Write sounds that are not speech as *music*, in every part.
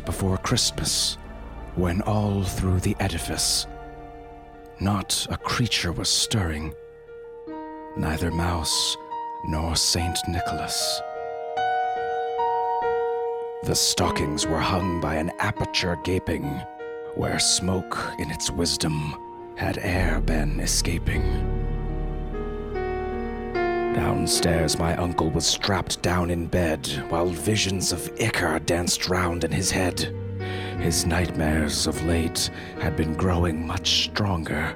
before Christmas, when all through the edifice, not a creature was stirring, neither mouse nor Saint Nicholas. The stockings were hung by an aperture gaping, where smoke in its wisdom had air been escaping. Downstairs, my uncle was strapped down in bed, while visions of Icar danced round in his head. His nightmares of late had been growing much stronger,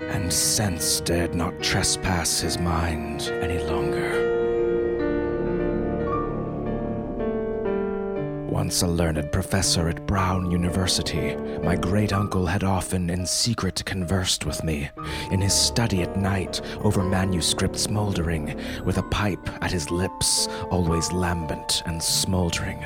and sense dared not trespass his mind any longer. Once a learned professor at Brown University, my great uncle had often in secret conversed with me, in his study at night over manuscripts moldering, with a pipe at his lips, always lambent and smoldering.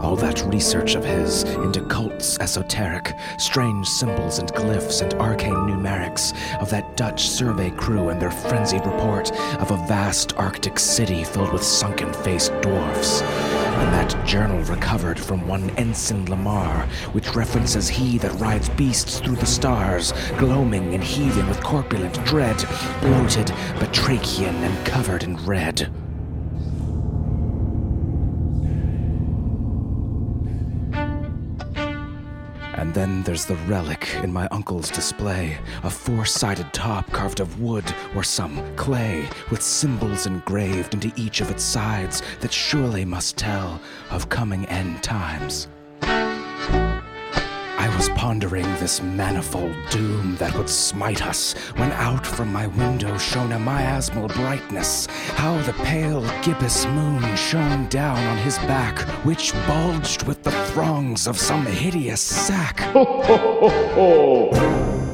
All that research of his into cults esoteric, strange symbols and glyphs and arcane numerics, of that Dutch survey crew and their frenzied report of a vast Arctic city filled with sunken faced dwarfs. And that journal recovered from one Ensign Lamar, which references he that rides beasts through the stars, gloaming and heaving with corpulent dread, bloated, batrachian, and covered in red. And then there's the relic in my uncle's display a four sided top carved of wood or some clay, with symbols engraved into each of its sides that surely must tell of coming end times. I was pondering this manifold doom that would smite us when out from my window shone a miasmal brightness. How the pale gibbous moon shone down on his back, which bulged with the throngs of some hideous sack.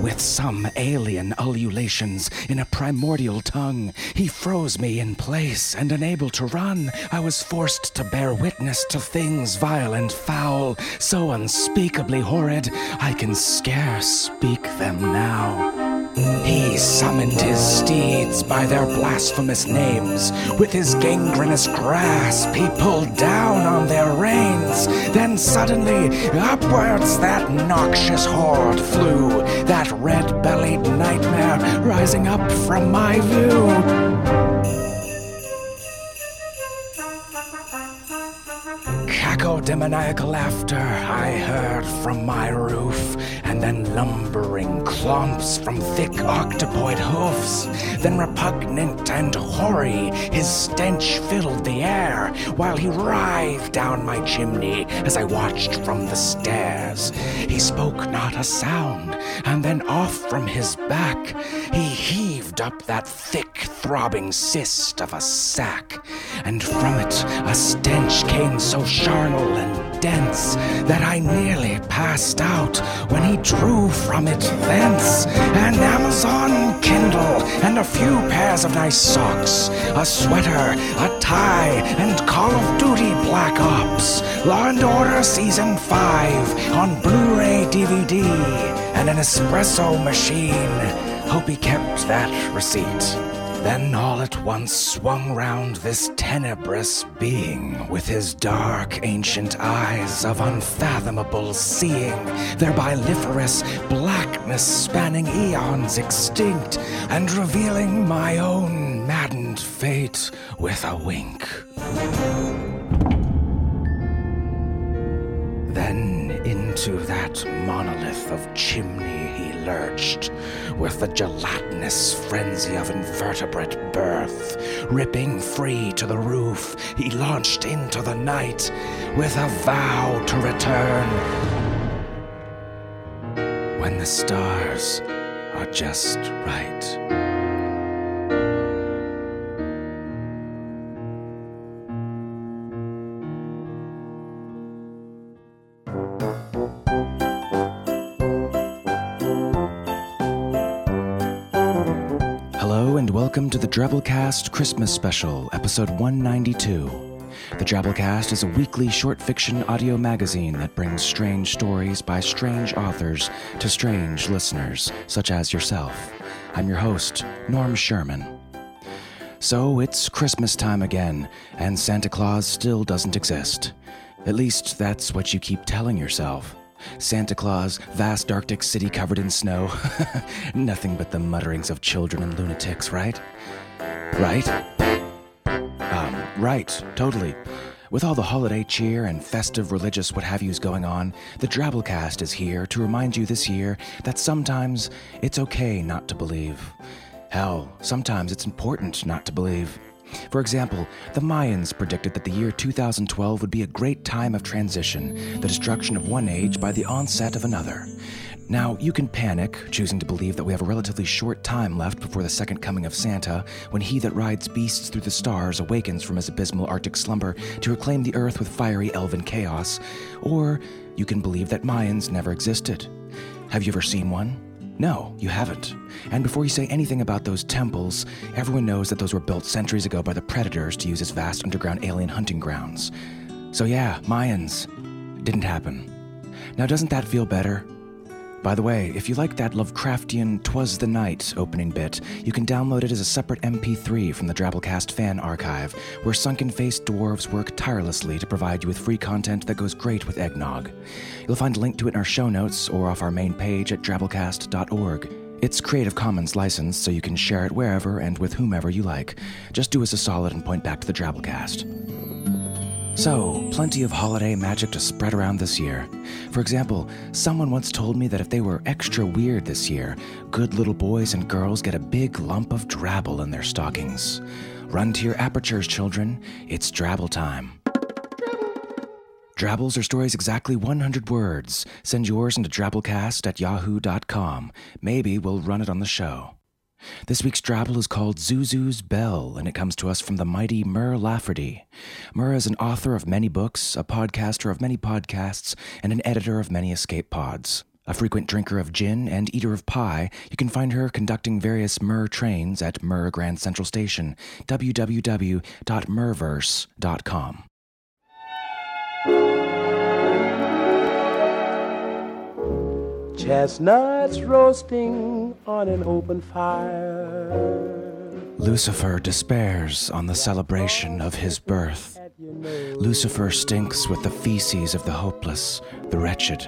With some alien ululations in a primordial tongue, he froze me in place, and unable to run, I was forced to bear witness to things vile and foul, so unspeakably horrid, I can scarce speak them now. He summoned his steeds by their blasphemous names. With his gangrenous grasp, he pulled down on their reins. Then suddenly, upwards that noxious horde flew, that red bellied nightmare rising up from my view. Cacodemoniacal laughter I heard from my roof, and then lumbering clumps from thick octopoid hoofs. Then repugnant and hoary, his stench filled the air, while he writhed down my chimney as I watched from the stairs. He spoke not a sound, and then off from his back he heaved up that thick, throbbing cyst of a sack, and from it a stench came so and dense that I nearly passed out when he drew from it thence an Amazon Kindle and a few pairs of nice socks, a sweater, a tie, and Call of Duty Black Ops, Law and Order Season 5 on Blu-ray DVD, and an espresso machine. Hope he kept that receipt. Then all at once swung round this tenebrous being with his dark ancient eyes of unfathomable seeing, their biliferous blackness spanning eons extinct, and revealing my own maddened fate with a wink. Then into that monolith of chimney lurched, with the gelatinous frenzy of invertebrate birth. Ripping free to the roof, he launched into the night with a vow to return. When the stars are just right. Welcome to the Drabblecast Christmas Special, episode 192. The Drabblecast is a weekly short fiction audio magazine that brings strange stories by strange authors to strange listeners, such as yourself. I'm your host, Norm Sherman. So it's Christmas time again, and Santa Claus still doesn't exist. At least that's what you keep telling yourself. Santa Claus, vast Arctic city covered in snow. *laughs* Nothing but the mutterings of children and lunatics, right? Right? Um, right, totally. With all the holiday cheer and festive religious what have yous going on, the Drabblecast is here to remind you this year that sometimes it's okay not to believe. Hell, sometimes it's important not to believe. For example, the Mayans predicted that the year 2012 would be a great time of transition, the destruction of one age by the onset of another. Now, you can panic, choosing to believe that we have a relatively short time left before the second coming of Santa, when he that rides beasts through the stars awakens from his abysmal Arctic slumber to reclaim the earth with fiery elven chaos. Or you can believe that Mayans never existed. Have you ever seen one? No, you haven't. And before you say anything about those temples, everyone knows that those were built centuries ago by the predators to use as vast underground alien hunting grounds. So, yeah, Mayans. Didn't happen. Now, doesn't that feel better? By the way, if you like that Lovecraftian Twas the Night opening bit, you can download it as a separate MP3 from the Drabblecast fan archive, where sunken faced dwarves work tirelessly to provide you with free content that goes great with eggnog. You'll find a link to it in our show notes or off our main page at drabblecast.org. It's Creative Commons licensed, so you can share it wherever and with whomever you like. Just do us a solid and point back to the Drabblecast. So, plenty of holiday magic to spread around this year. For example, someone once told me that if they were extra weird this year, good little boys and girls get a big lump of drabble in their stockings. Run to your apertures, children. It's drabble time. Drabbles are stories exactly 100 words. Send yours into drabblecast at yahoo.com. Maybe we'll run it on the show. This week's drabble is called Zuzu's Bell, and it comes to us from the mighty Mur Lafferty. Mur is an author of many books, a podcaster of many podcasts, and an editor of many escape pods. A frequent drinker of gin and eater of pie, you can find her conducting various Mur trains at Mur Grand Central Station, www.murverse.com. Chestnuts roasting on an open fire. Lucifer despairs on the celebration of his birth. Lucifer stinks with the feces of the hopeless, the wretched.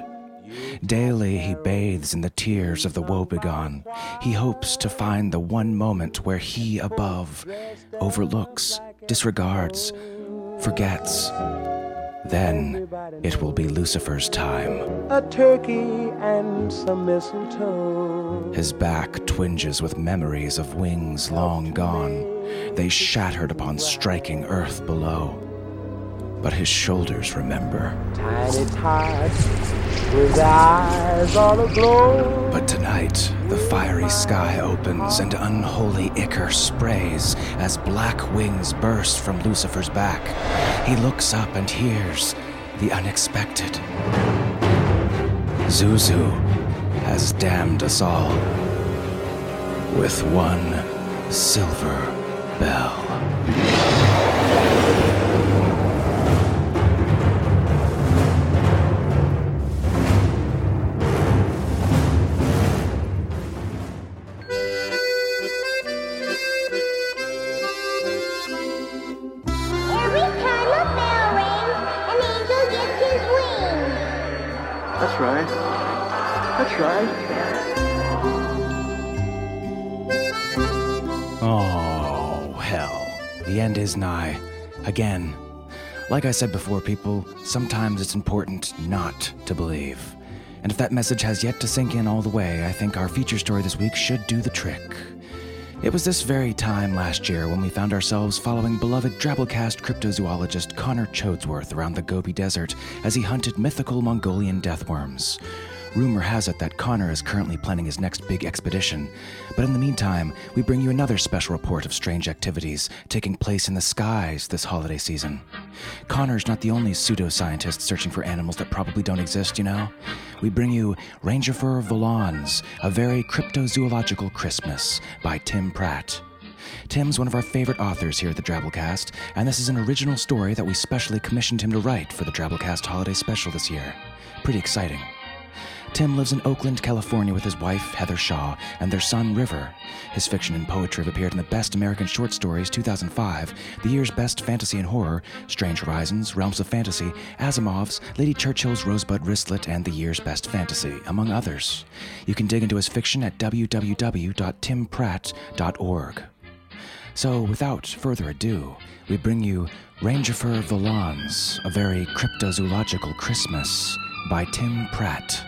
Daily he bathes in the tears of the woebegone. He hopes to find the one moment where he above overlooks, disregards, forgets. Then it will be Lucifer's time. A turkey and some mistletoe. His back twinges with memories of wings long gone. They shattered upon striking earth below. But his shoulders remember. Tiny tots with eyes all aglow. But tonight, the fiery sky opens and unholy ichor sprays as black wings burst from Lucifer's back. He looks up and hears the unexpected. Zuzu has damned us all with one silver bell. Again. Like I said before, people, sometimes it's important not to believe. And if that message has yet to sink in all the way, I think our feature story this week should do the trick. It was this very time last year when we found ourselves following beloved Drabblecast cryptozoologist Connor Chodesworth around the Gobi Desert as he hunted mythical Mongolian deathworms. Rumor has it that Connor is currently planning his next big expedition, but in the meantime, we bring you another special report of strange activities taking place in the skies this holiday season. Connor's not the only pseudoscientist searching for animals that probably don't exist, you know? We bring you Rangifer Volans, A Very Cryptozoological Christmas by Tim Pratt. Tim's one of our favorite authors here at the Drabblecast, and this is an original story that we specially commissioned him to write for the Drabblecast holiday special this year. Pretty exciting. Tim lives in Oakland, California with his wife, Heather Shaw, and their son, River. His fiction and poetry have appeared in the Best American Short Stories 2005, the year's Best Fantasy and Horror, Strange Horizons, Realms of Fantasy, Asimov's, Lady Churchill's Rosebud Wristlet, and the year's Best Fantasy, among others. You can dig into his fiction at www.timpratt.org. So, without further ado, we bring you Rangifer Volans, A Very Cryptozoological Christmas by Tim Pratt.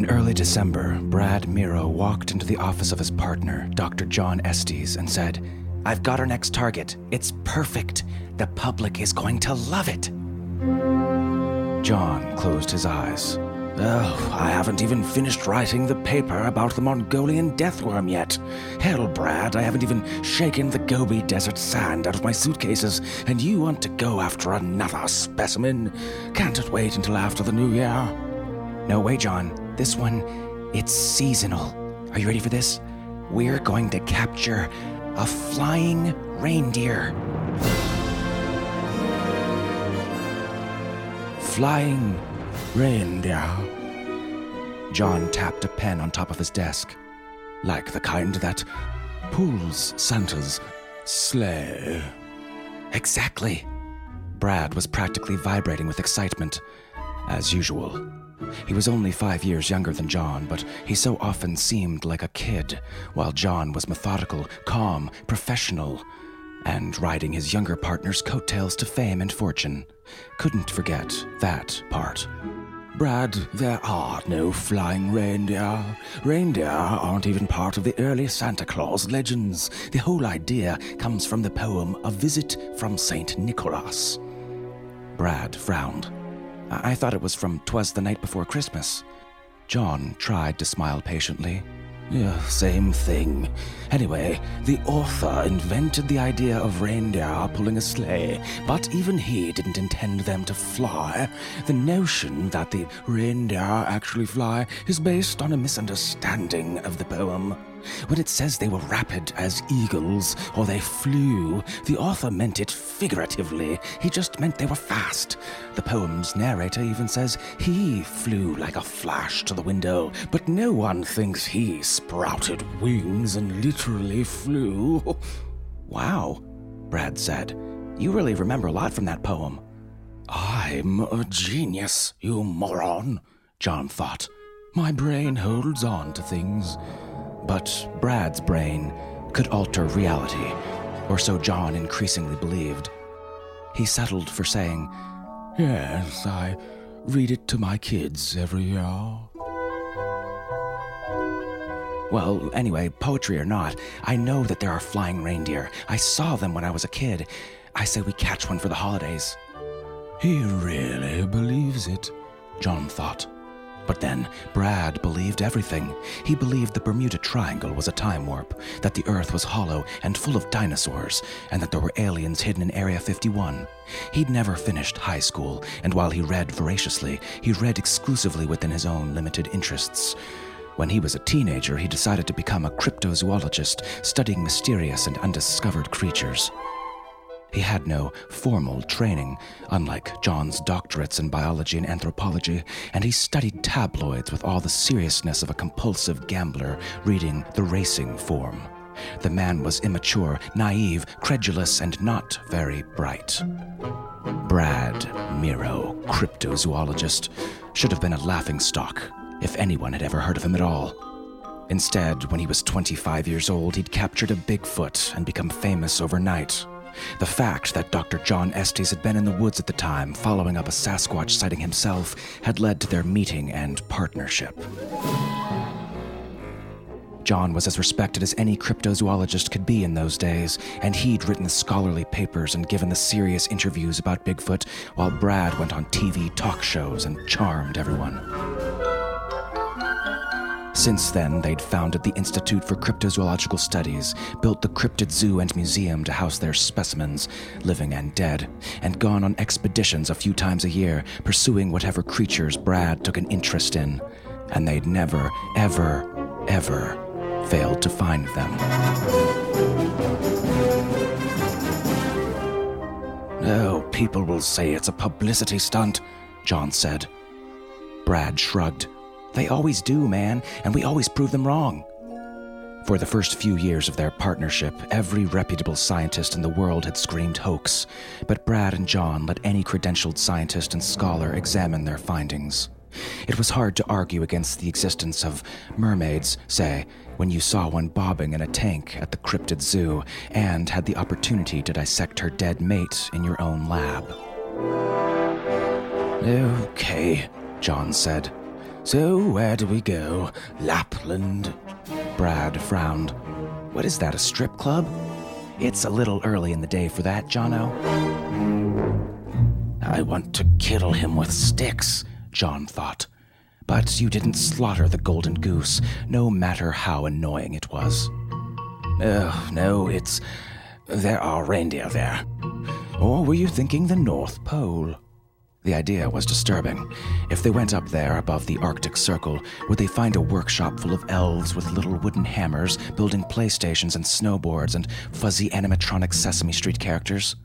In early December, Brad Miro walked into the office of his partner, Dr. John Estes, and said, I've got our next target. It's perfect. The public is going to love it. John closed his eyes. Oh, I haven't even finished writing the paper about the Mongolian deathworm yet. Hell, Brad, I haven't even shaken the Gobi Desert sand out of my suitcases, and you want to go after another specimen? Can't it wait until after the new year? No way, John. This one, it's seasonal. Are you ready for this? We're going to capture a flying reindeer. Flying reindeer. John tapped a pen on top of his desk. Like the kind that pulls Santa's sleigh. Exactly. Brad was practically vibrating with excitement, as usual. He was only five years younger than John, but he so often seemed like a kid, while John was methodical, calm, professional, and riding his younger partner's coattails to fame and fortune. Couldn't forget that part. Brad, there are no flying reindeer. Reindeer aren't even part of the early Santa Claus legends. The whole idea comes from the poem A Visit from St. Nicholas. Brad frowned. I-, thought it was from Twas the Night Before Christmas. John tried to smile patiently. Yeah, same thing. Anyway, the author invented the idea of reindeer pulling a sleigh, but even he didn't intend them to fly. The notion that the reindeer actually fly is based on a misunderstanding of the poem. When it says they were rapid as eagles or they flew, the author meant it figuratively. He just meant they were fast. The poem's narrator even says he flew like a flash to the window, but no one thinks he sprouted wings and literally flew. *laughs* Wow, Brad said. You really remember a lot from that poem. I'm a genius, you moron, John thought. My brain holds on to things. But Brad's brain could alter reality, or so John increasingly believed. He settled for saying, Yes, I read it to my kids every year. Well, anyway, poetry or not, I know that there are flying reindeer. I saw them when I was a kid. I say we catch one for the holidays. He really believes it, John thought. But then, Brad believed everything. He believed the Bermuda Triangle was a time warp, that the Earth was hollow and full of dinosaurs, and that there were aliens hidden in Area 51. He'd never finished high school, and while he read voraciously, he read exclusively within his own limited interests. When he was a teenager, he decided to become a cryptozoologist, studying mysterious and undiscovered creatures. He had no formal training, unlike John's doctorates in biology and anthropology, and he studied tabloids with all the seriousness of a compulsive gambler reading the racing form. The man was immature, naive, credulous, and not very bright. Brad Miro, cryptozoologist, should have been a laughingstock if anyone had ever heard of him at all. Instead, when he was 25 years old, he'd captured a Bigfoot and become famous overnight. The fact that Dr. John Estes had been in the woods at the time, following up a Sasquatch sighting himself, had led to their meeting and partnership. John was as respected as any cryptozoologist could be in those days, and he'd written scholarly papers and given the serious interviews about Bigfoot, while Brad went on TV talk shows and charmed everyone. Since then, they'd founded the Institute for Cryptozoological Studies, built the Cryptid Zoo and Museum to house their specimens, living and dead, and gone on expeditions a few times a year, pursuing whatever creatures Brad took an interest in. And they'd never, ever, ever failed to find them. No, people will say it's a publicity stunt, John said. Brad shrugged. They always do, man, and we always prove them wrong. For the first few years of their partnership, every reputable scientist in the world had screamed hoax, but Brad and John let any credentialed scientist and scholar examine their findings. It was hard to argue against the existence of mermaids, say, when you saw one bobbing in a tank at the cryptid zoo and had the opportunity to dissect her dead mate in your own lab. Okay, John said. So, where do we go? Lapland? Brad frowned. What is that, a strip club? It's a little early in the day for that, Jono. I want to kill him with sticks, John thought. But you didn't slaughter the golden goose, no matter how annoying it was. Oh, no, it's. There are reindeer there. Or were you thinking the North Pole? The idea was disturbing. If they went up there above the Arctic Circle, would they find a workshop full of elves with little wooden hammers building playstations and snowboards and fuzzy animatronic Sesame Street characters?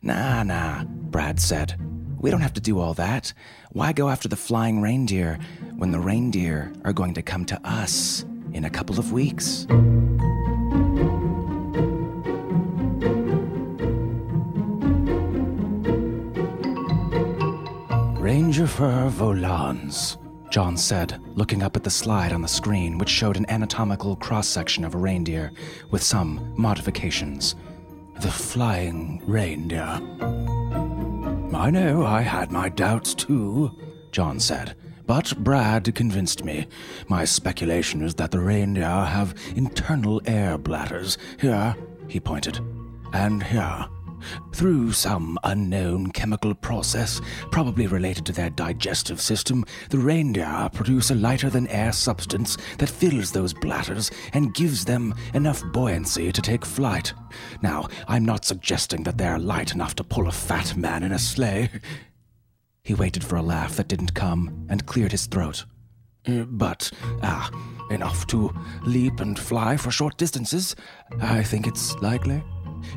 Nah, nah, Brad said. We don't have to do all that. Why go after the flying reindeer when the reindeer are going to come to us in a couple of weeks? Rangifer volans, John said, looking up at the slide on the screen, which showed an anatomical cross section of a reindeer with some modifications. The flying reindeer. I know I had my doubts too, John said, but Brad convinced me. My speculation is that the reindeer have internal air bladders. Here, he pointed, and here. Through some unknown chemical process, probably related to their digestive system, the reindeer produce a lighter than air substance that fills those bladders and gives them enough buoyancy to take flight. Now, I'm not suggesting that they're light enough to pull a fat man in a sleigh. He waited for a laugh that didn't come and cleared his throat. Uh, But, ah, enough to leap and fly for short distances. I think it's likely.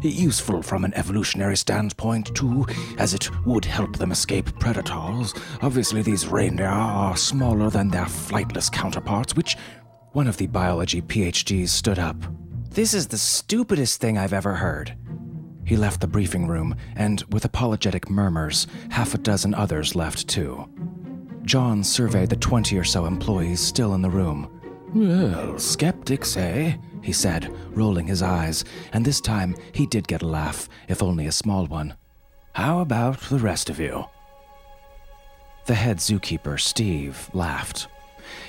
Useful from an evolutionary standpoint, too, as it would help them escape predators. Obviously, these reindeer are smaller than their flightless counterparts, which. One of the biology PhDs stood up. This is the stupidest thing I've ever heard. He left the briefing room, and with apologetic murmurs, half a dozen others left too. John surveyed the 20 or so employees still in the room. Well, skeptics, eh? He said, rolling his eyes, and this time he did get a laugh, if only a small one. How about the rest of you? The head zookeeper, Steve, laughed.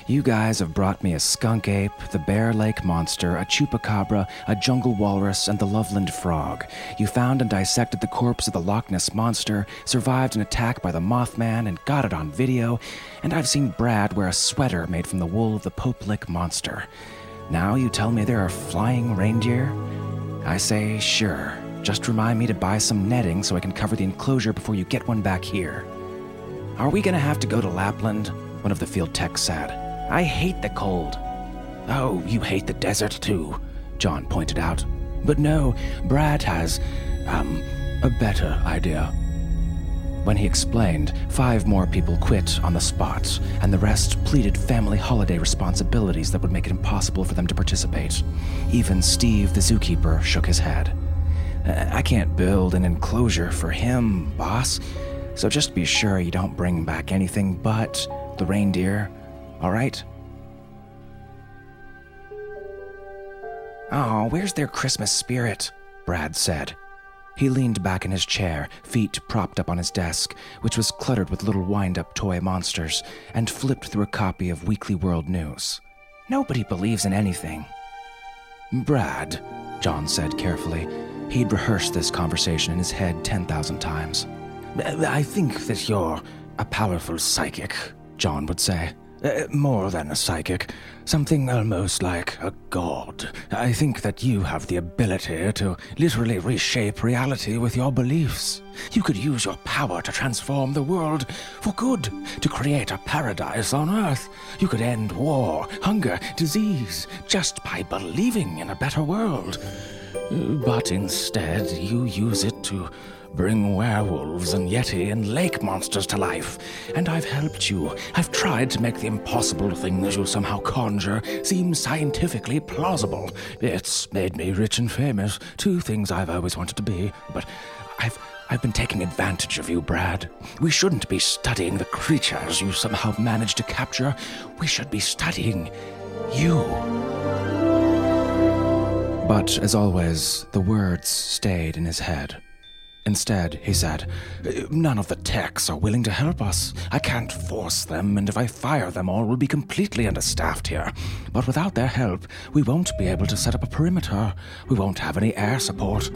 You guys have brought me a skunk ape, the Bear Lake monster, a chupacabra, a jungle walrus, and the Loveland frog. You found and dissected the corpse of the Loch Ness monster, survived an attack by the Mothman, and got it on video. And I've seen Brad wear a sweater made from the wool of the Pope Lick monster. Now you tell me there are flying reindeer? I say, sure. Just remind me to buy some netting so I can cover the enclosure before you get one back here. Are we gonna have to go to Lapland? One of the field techs said. I hate the cold. Oh, you hate the desert too, John pointed out. But no, Brad has, um, a better idea. When he explained, five more people quit on the spot, and the rest pleaded family holiday responsibilities that would make it impossible for them to participate. Even Steve, the zookeeper, shook his head. "Uh, I can't build an enclosure for him, boss. So just be sure you don't bring back anything but the reindeer, all right? Oh, where's their Christmas spirit? Brad said. He leaned back in his chair, feet propped up on his desk, which was cluttered with little wind up toy monsters, and flipped through a copy of Weekly World News. Nobody believes in anything. Brad, John said carefully. He'd rehearsed this conversation in his head 10,000 times. I think that you're a powerful psychic, John would say. Uh, more than a psychic. Something almost like a god. I think that you have the ability to literally reshape reality with your beliefs. You could use your power to transform the world for good, to create a paradise on Earth. You could end war, hunger, disease, just by believing in a better world. But instead, you use it to bring werewolves and yeti and lake monsters to life. And I've helped you. I've tried to make the impossible things you somehow conjure seem scientifically plausible. It's made me rich and famous, two things I've always wanted to be. But I've I've been taking advantage of you, Brad. We shouldn't be studying the creatures you somehow managed to capture. We should be studying you. But as always, the words stayed in his head. Instead, he said, None of the techs are willing to help us. I can't force them, and if I fire them all, we'll be completely understaffed here. But without their help, we won't be able to set up a perimeter. We won't have any air support.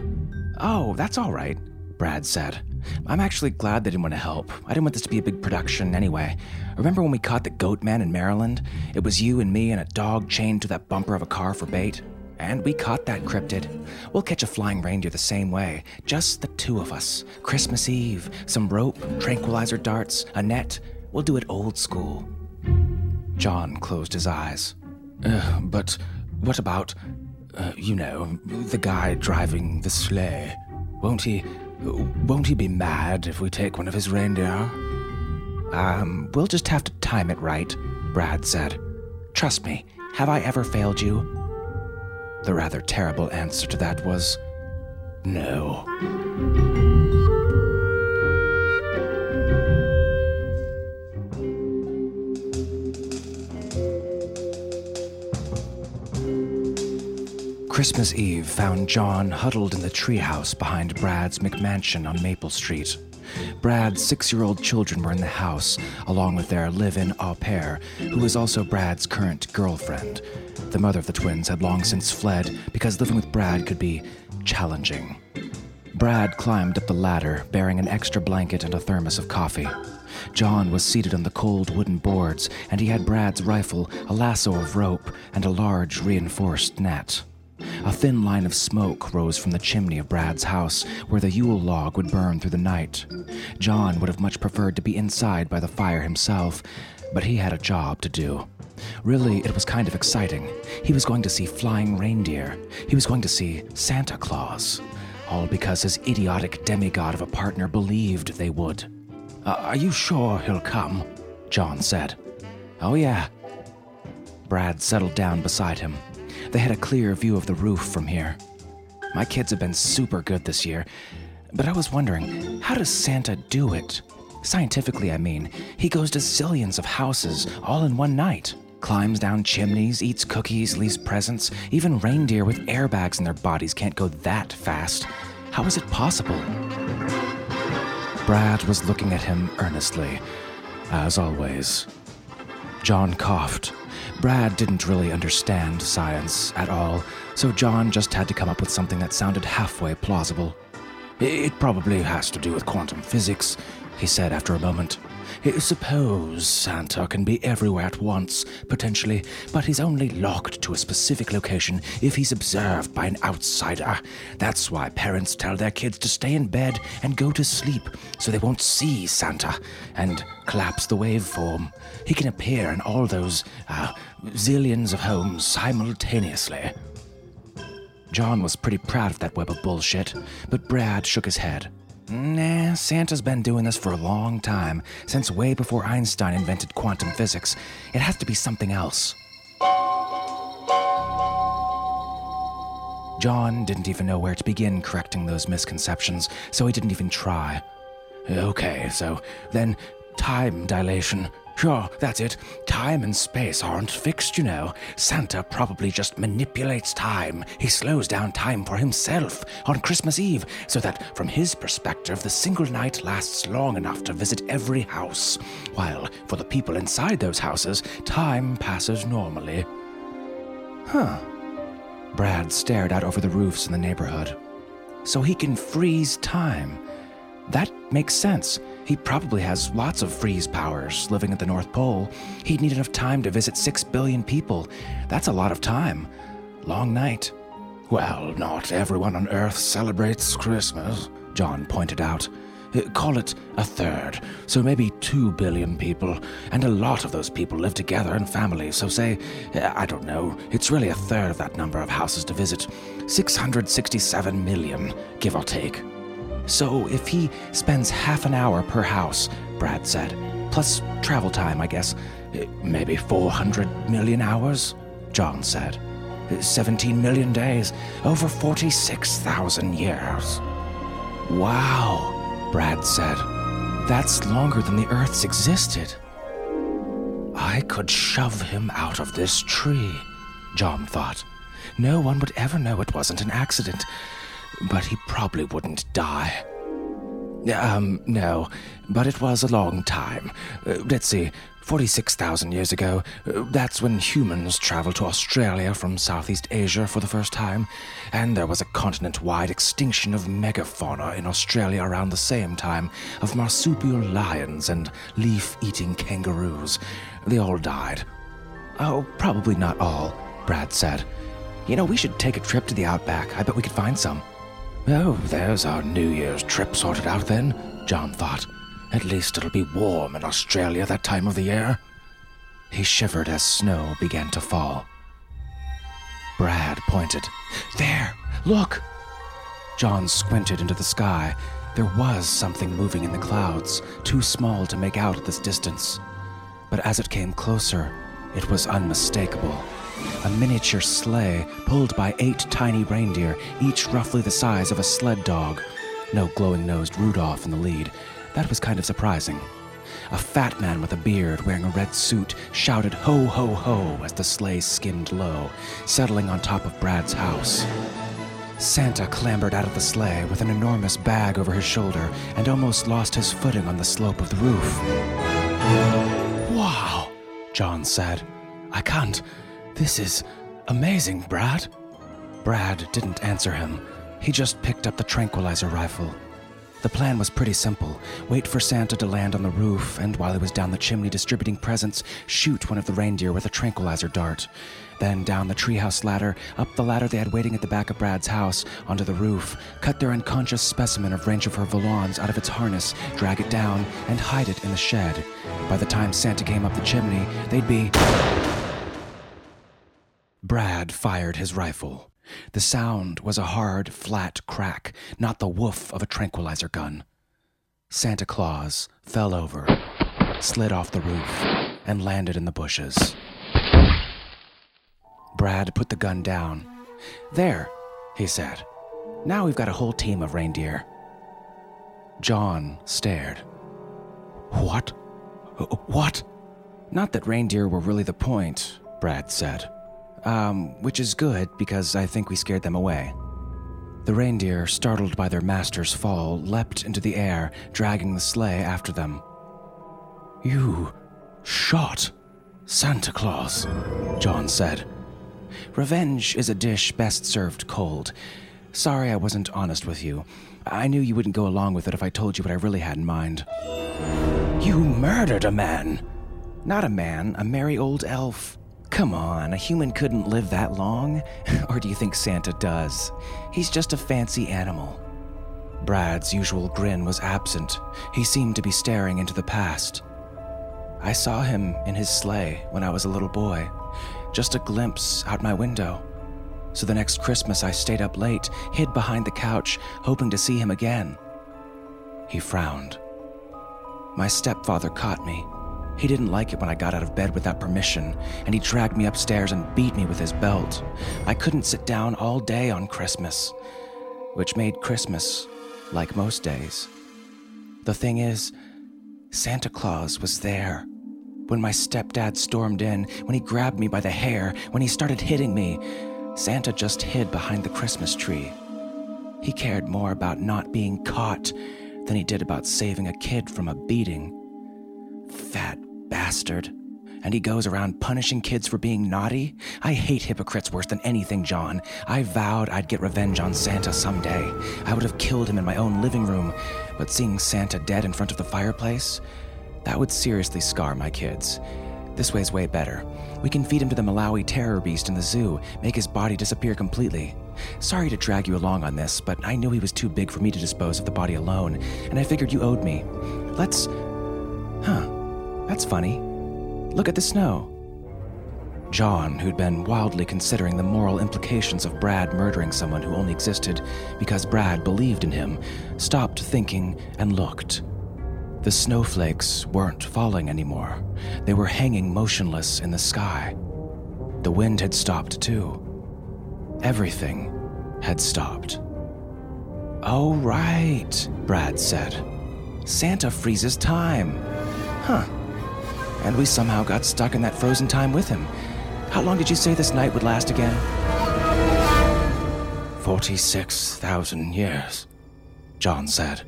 Oh, that's all right, Brad said. I'm actually glad they didn't want to help. I didn't want this to be a big production anyway. Remember when we caught the goat man in Maryland? It was you and me and a dog chained to that bumper of a car for bait. And we caught that cryptid. We'll catch a flying reindeer the same way. Just the two of us. Christmas Eve, some rope, tranquilizer darts, a net. We'll do it old school. John closed his eyes. Uh, but what about, uh, you know, the guy driving the sleigh? Won't he. Won't he be mad if we take one of his reindeer? Um, we'll just have to time it right, Brad said. Trust me, have I ever failed you? The rather terrible answer to that was no. Christmas Eve found John huddled in the treehouse behind Brad's McMansion on Maple Street. Brad's six year old children were in the house, along with their live in au pair, who was also Brad's current girlfriend, the mother of the twins had long since fled because living with Brad could be challenging. Brad climbed up the ladder, bearing an extra blanket and a thermos of coffee. John was seated on the cold wooden boards, and he had Brad's rifle, a lasso of rope, and a large reinforced net. A thin line of smoke rose from the chimney of Brad's house, where the Yule log would burn through the night. John would have much preferred to be inside by the fire himself, but he had a job to do. Really, it was kind of exciting. He was going to see flying reindeer. He was going to see Santa Claus. All because his idiotic demigod of a partner believed they would. Uh, are you sure he'll come? John said. Oh, yeah. Brad settled down beside him. They had a clear view of the roof from here. My kids have been super good this year, but I was wondering how does Santa do it? Scientifically, I mean. He goes to zillions of houses all in one night climbs down chimneys, eats cookies, leaves presents. Even reindeer with airbags in their bodies can't go that fast. How is it possible? Brad was looking at him earnestly, as always. John coughed. Brad didn't really understand science at all, so John just had to come up with something that sounded halfway plausible. It probably has to do with quantum physics, he said after a moment. Suppose Santa can be everywhere at once, potentially, but he's only locked to a specific location if he's observed by an outsider. That's why parents tell their kids to stay in bed and go to sleep so they won't see Santa and collapse the waveform. He can appear in all those uh, zillions of homes simultaneously. John was pretty proud of that web of bullshit, but Brad shook his head. Nah, Santa's been doing this for a long time, since way before Einstein invented quantum physics. It has to be something else. John didn't even know where to begin correcting those misconceptions, so he didn't even try. Okay, so then time dilation. Sure, that's it. Time and space aren't fixed, you know. Santa probably just manipulates time. He slows down time for himself on Christmas Eve, so that from his perspective, the single night lasts long enough to visit every house, while for the people inside those houses, time passes normally. Huh. Brad stared out over the roofs in the neighborhood. So he can freeze time. That makes sense. He probably has lots of freeze powers living at the North Pole. He'd need enough time to visit six billion people. That's a lot of time. Long night. Well, not everyone on Earth celebrates Christmas, John pointed out. Uh, Call it a third, so maybe two billion people, and a lot of those people live together in families, so say, uh, I don't know, it's really a third of that number of houses to visit. 667 million, give or take. So if he spends half an hour per house, Brad said, plus travel time, I guess, maybe 400 million hours, John said. Uh, 17 million days, over 46,000 years. Wow, Brad said. That's longer than the Earth's existed. I could shove him out of this tree, John thought. No one would ever know it wasn't an accident, but he probably wouldn't die. Um, no, but it was a long time. Uh, let's see, 46,000 years ago. Uh, that's when humans traveled to Australia from Southeast Asia for the first time, and there was a continent wide extinction of megafauna in Australia around the same time of marsupial lions and leaf eating kangaroos. They all died. Oh, probably not all, Brad said. You know, we should take a trip to the outback. I bet we could find some. Oh, there's our New Year's trip sorted out then, John thought. At least it'll be warm in Australia that time of the year. He shivered as snow began to fall. Brad pointed. There! Look! John squinted into the sky. There was something moving in the clouds, too small to make out at this distance. But as it came closer, it was unmistakable. A miniature sleigh pulled by eight tiny reindeer, each roughly the size of a sled dog. No glowing nosed Rudolph in the lead. That was kind of surprising. A fat man with a beard wearing a red suit shouted ho ho ho as the sleigh skimmed low, settling on top of Brad's house. Santa clambered out of the sleigh with an enormous bag over his shoulder and almost lost his footing on the slope of the roof. Wow, John said. I can't. This is amazing, Brad. Brad didn't answer him. He just picked up the tranquilizer rifle. The plan was pretty simple wait for Santa to land on the roof, and while he was down the chimney distributing presents, shoot one of the reindeer with a tranquilizer dart. Then down the treehouse ladder, up the ladder they had waiting at the back of Brad's house, onto the roof, cut their unconscious specimen of Rangifer Volans out of its harness, drag it down, and hide it in the shed. By the time Santa came up the chimney, they'd be. Brad fired his rifle. The sound was a hard, flat crack, not the woof of a tranquilizer gun. Santa Claus fell over, slid off the roof, and landed in the bushes. Brad put the gun down. There, he said. Now we've got a whole team of reindeer. John stared. What? What? Not that reindeer were really the point, Brad said. Um, which is good because I think we scared them away. The reindeer, startled by their master's fall, leapt into the air, dragging the sleigh after them. You shot Santa Claus, John said. Revenge is a dish best served cold. Sorry I wasn't honest with you. I knew you wouldn't go along with it if I told you what I really had in mind. You murdered a man! Not a man, a merry old elf. Come on, a human couldn't live that long. *laughs* or do you think Santa does? He's just a fancy animal. Brad's usual grin was absent. He seemed to be staring into the past. I saw him in his sleigh when I was a little boy, just a glimpse out my window. So the next Christmas, I stayed up late, hid behind the couch, hoping to see him again. He frowned. My stepfather caught me. He didn't like it when I got out of bed without permission, and he dragged me upstairs and beat me with his belt. I couldn't sit down all day on Christmas, which made Christmas like most days. The thing is, Santa Claus was there. When my stepdad stormed in, when he grabbed me by the hair, when he started hitting me, Santa just hid behind the Christmas tree. He cared more about not being caught than he did about saving a kid from a beating. Fat bastard. And he goes around punishing kids for being naughty? I hate hypocrites worse than anything, John. I vowed I'd get revenge on Santa someday. I would have killed him in my own living room, but seeing Santa dead in front of the fireplace? That would seriously scar my kids. This way's way better. We can feed him to the Malawi terror beast in the zoo, make his body disappear completely. Sorry to drag you along on this, but I knew he was too big for me to dispose of the body alone, and I figured you owed me. Let's. Huh. That's funny. Look at the snow. John, who'd been wildly considering the moral implications of Brad murdering someone who only existed because Brad believed in him, stopped thinking and looked. The snowflakes weren't falling anymore. They were hanging motionless in the sky. The wind had stopped too. Everything had stopped. Oh, right, Brad said. Santa freezes time. Huh. And we somehow got stuck in that frozen time with him. How long did you say this night would last again? 46,000 years, John said.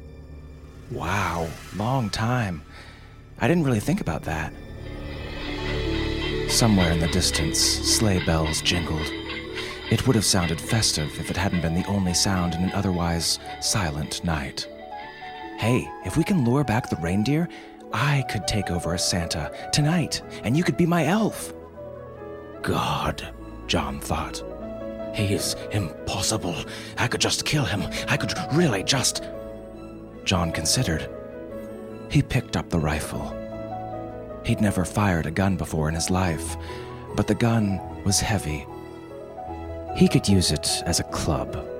Wow, long time. I didn't really think about that. Somewhere in the distance, sleigh bells jingled. It would have sounded festive if it hadn't been the only sound in an otherwise silent night. Hey, if we can lure back the reindeer, I could take over as Santa tonight, and you could be my elf. God, John thought. He's impossible. I could just kill him. I could really just. John considered. He picked up the rifle. He'd never fired a gun before in his life, but the gun was heavy. He could use it as a club.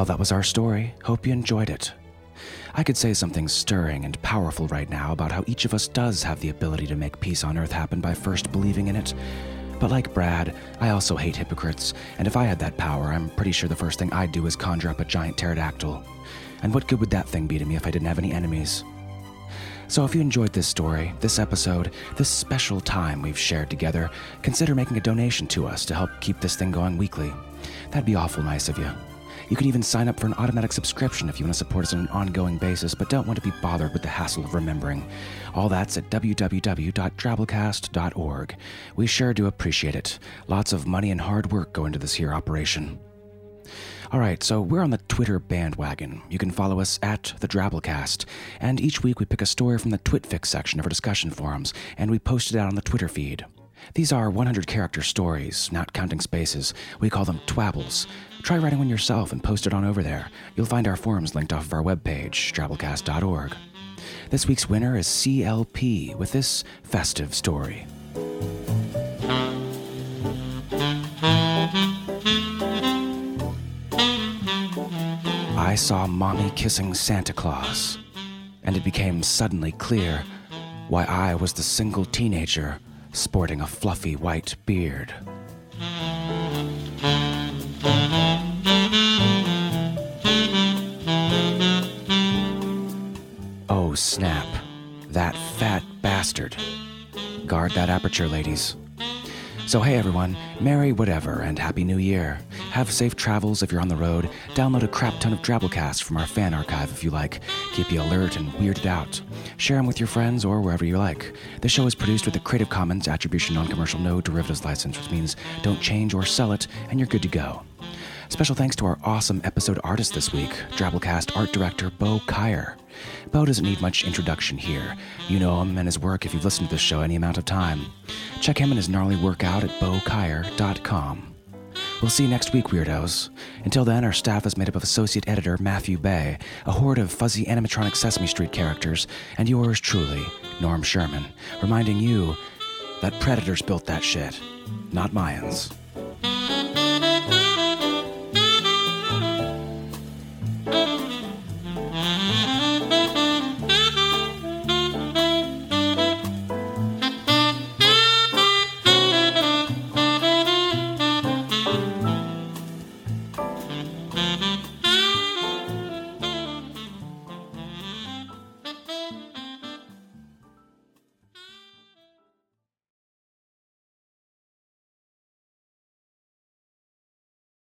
Well, that was our story. Hope you enjoyed it. I could say something stirring and powerful right now about how each of us does have the ability to make peace on Earth happen by first believing in it. But like Brad, I also hate hypocrites, and if I had that power, I'm pretty sure the first thing I'd do is conjure up a giant pterodactyl. And what good would that thing be to me if I didn't have any enemies? So if you enjoyed this story, this episode, this special time we've shared together, consider making a donation to us to help keep this thing going weekly. That'd be awful nice of you. You can even sign up for an automatic subscription if you want to support us on an ongoing basis but don't want to be bothered with the hassle of remembering. All that's at www.drabblecast.org. We sure do appreciate it. Lots of money and hard work go into this here operation. All right, so we're on the Twitter bandwagon. You can follow us at the Drabblecast, and each week we pick a story from the TwitFix section of our discussion forums, and we post it out on the Twitter feed. These are 100 character stories, not counting spaces. We call them twabbles. Try writing one yourself and post it on over there. You'll find our forums linked off of our webpage, drabblecast.org. This week's winner is CLP with this festive story. I saw Mommy kissing Santa Claus, and it became suddenly clear why I was the single teenager sporting a fluffy white beard. Oh, snap. That fat bastard. Guard that aperture, ladies. So, hey everyone, Merry whatever and Happy New Year. Have safe travels if you're on the road. Download a crap ton of Drabblecasts from our fan archive if you like. Keep you alert and weirded out. Share them with your friends or wherever you like. The show is produced with a Creative Commons Attribution Non Commercial No Derivatives license, which means don't change or sell it, and you're good to go. Special thanks to our awesome episode artist this week, Drabblecast art director Bo Kaier. Bo doesn't need much introduction here. You know him and his work if you've listened to this show any amount of time. Check him and his gnarly work out at bokaier.com. We'll see you next week, weirdos. Until then, our staff is made up of associate editor Matthew Bey, a horde of fuzzy animatronic Sesame Street characters, and yours truly, Norm Sherman, reminding you that predators built that shit, not Mayans.